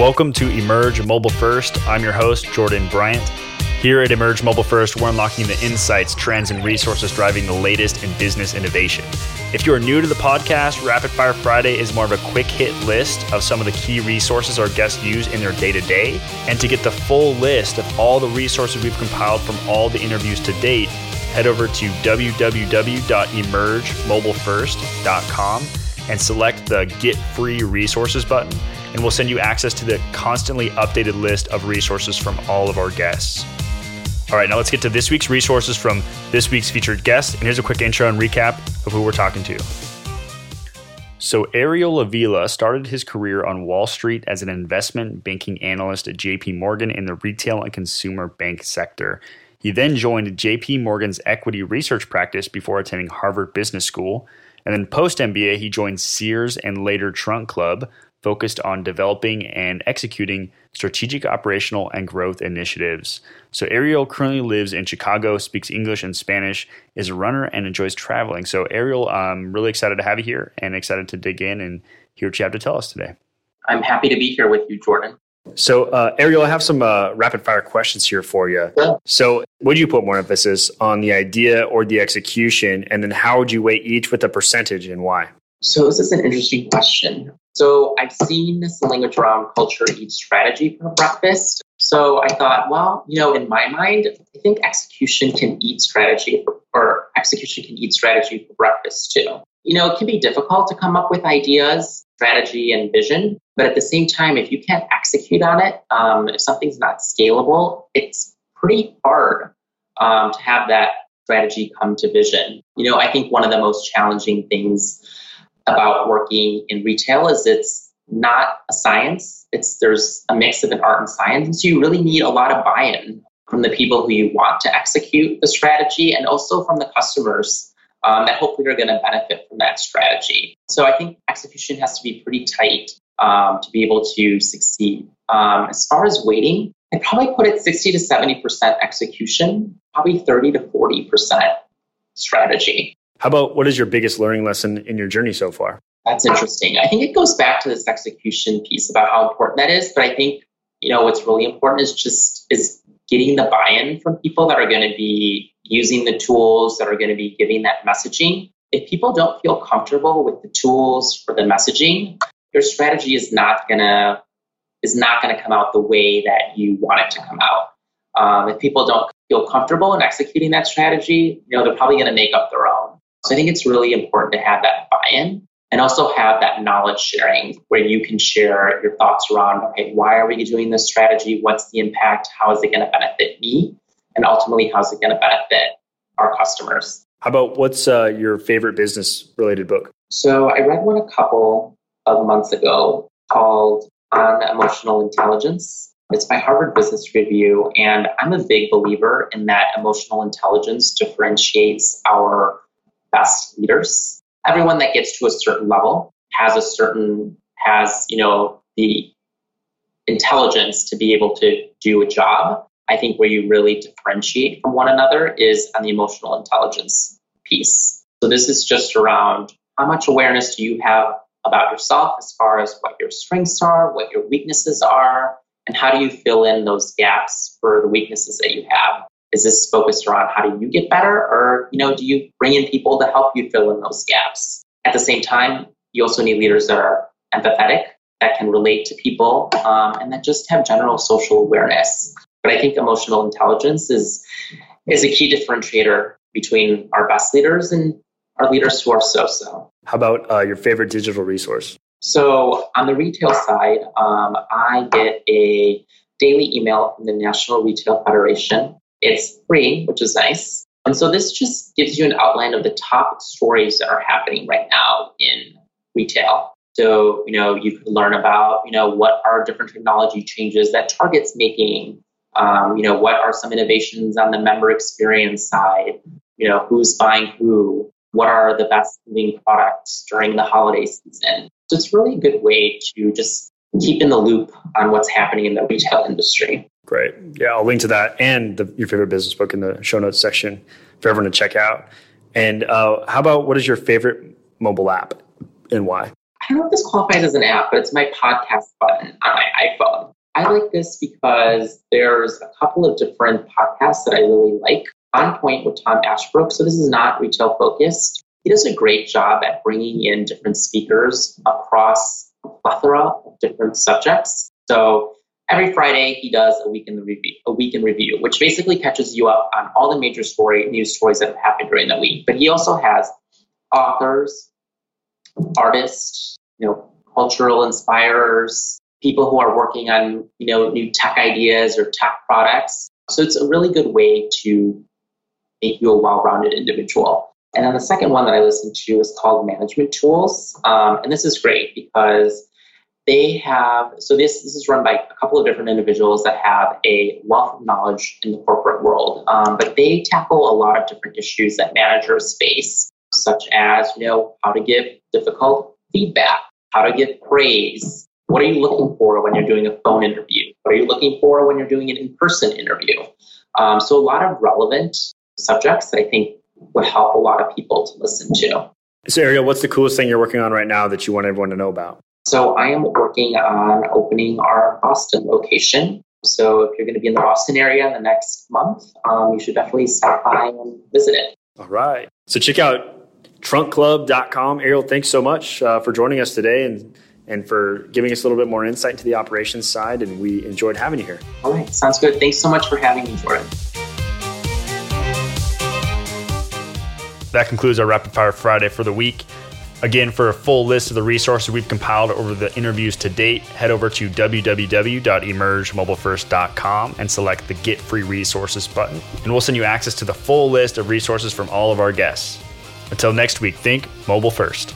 Welcome to Emerge Mobile First. I'm your host, Jordan Bryant. Here at Emerge Mobile First, we're unlocking the insights, trends, and resources driving the latest in business innovation. If you are new to the podcast, Rapid Fire Friday is more of a quick hit list of some of the key resources our guests use in their day to day. And to get the full list of all the resources we've compiled from all the interviews to date, head over to www.emergemobilefirst.com and select the Get Free Resources button, and we'll send you access to the constantly updated list of resources from all of our guests. All right, now let's get to this week's resources from this week's featured guest. And here's a quick intro and recap of who we're talking to. So, Ariel Avila started his career on Wall Street as an investment banking analyst at JP Morgan in the retail and consumer bank sector. He then joined JP Morgan's equity research practice before attending Harvard Business School. And then post MBA, he joined Sears and later Trunk Club, focused on developing and executing strategic operational and growth initiatives. So Ariel currently lives in Chicago, speaks English and Spanish, is a runner, and enjoys traveling. So Ariel, I'm really excited to have you here and excited to dig in and hear what you have to tell us today. I'm happy to be here with you, Jordan. So, uh, Ariel, I have some uh, rapid fire questions here for you. Yeah. So, would you put more emphasis on the idea or the execution? And then, how would you weigh each with a percentage and why? So, this is an interesting question. So I've seen this language around culture eat strategy for breakfast. So I thought, well, you know, in my mind, I think execution can eat strategy for, or execution can eat strategy for breakfast too. You know, it can be difficult to come up with ideas, strategy, and vision, but at the same time, if you can't execute on it, um, if something's not scalable, it's pretty hard um, to have that strategy come to vision. You know, I think one of the most challenging things about working in retail is it's not a science. It's there's a mix of an art and science. And so you really need a lot of buy-in from the people who you want to execute the strategy and also from the customers um, that hopefully are going to benefit from that strategy. So I think execution has to be pretty tight um, to be able to succeed. Um, as far as weighting, I probably put it 60 to 70% execution, probably 30 to 40% strategy. How about what is your biggest learning lesson in your journey so far? That's interesting. I think it goes back to this execution piece about how important that is. But I think, you know, what's really important is just is getting the buy-in from people that are going to be using the tools, that are going to be giving that messaging. If people don't feel comfortable with the tools or the messaging, your strategy is not gonna is not gonna come out the way that you want it to come out. Um, if people don't feel comfortable in executing that strategy, you know, they're probably going to make up their own. So I think it's really important to have that buy-in and also have that knowledge sharing where you can share your thoughts around, okay, why are we doing this strategy? What's the impact? How is it going to benefit me? And ultimately, how's it going to benefit our customers? How about what's uh, your favorite business related book? So I read one a couple of months ago called On Emotional Intelligence. It's by Harvard Business Review. And I'm a big believer in that emotional intelligence differentiates our best leaders. Everyone that gets to a certain level has a certain, has, you know, the intelligence to be able to do a job. I think where you really differentiate from one another is on the emotional intelligence piece. So this is just around how much awareness do you have about yourself as far as what your strengths are, what your weaknesses are, and how do you fill in those gaps for the weaknesses that you have is this focused around how do you get better? Or you know do you bring in people to help you fill in those gaps? At the same time you also need leaders that are empathetic that can relate to people um, and that just have general social awareness. But i think emotional intelligence is is a key differentiator between our best leaders and our leaders who are so-so. How about uh, your favorite digital resource? So on the retail side um, i get a daily email from the national retail federation it's free, which is nice. And so this just gives you an outline of the top stories that are happening right now in retail. So, you know, you could learn about, you know, what are different technology changes that Target's making? Um, you know, what are some innovations on the member experience side? You know, who's buying who? What are the best moving products during the holiday season? So it's really a good way to just keep in the loop on what's happening in the retail industry. Great. Yeah, I'll link to that and the, your favorite business book in the show notes section for everyone to check out. And uh, how about what is your favorite mobile app and why? I don't know if this qualifies as an app, but it's my podcast button on my iPhone. I like this because there's a couple of different podcasts that I really like. On Point with Tom Ashbrook. So this is not retail focused. He does a great job at bringing in different speakers across plethora of different subjects. So every Friday he does a week in the review, a week in review, which basically catches you up on all the major story news stories that have happened during the week. But he also has authors, artists, you know, cultural inspirers, people who are working on, you know, new tech ideas or tech products. So it's a really good way to make you a well-rounded individual. And then the second one that I listened to is called Management Tools. Um, and this is great because they have, so this, this is run by a couple of different individuals that have a wealth of knowledge in the corporate world. Um, but they tackle a lot of different issues that managers face, such as, you know, how to give difficult feedback, how to give praise. What are you looking for when you're doing a phone interview? What are you looking for when you're doing an in person interview? Um, so, a lot of relevant subjects that I think would help a lot of people to listen to. So, Ariel, what's the coolest thing you're working on right now that you want everyone to know about? So, I am working on opening our Boston location. So, if you're going to be in the Boston area in the next month, um, you should definitely stop by and visit it. All right. So, check out trunkclub.com. Ariel, thanks so much uh, for joining us today and and for giving us a little bit more insight into the operations side. And we enjoyed having you here. All right, sounds good. Thanks so much for having me, Jordan. That concludes our Rapid Fire Friday for the week. Again, for a full list of the resources we've compiled over the interviews to date, head over to www.emergemobilefirst.com and select the Get Free Resources button, and we'll send you access to the full list of resources from all of our guests. Until next week, think mobile first.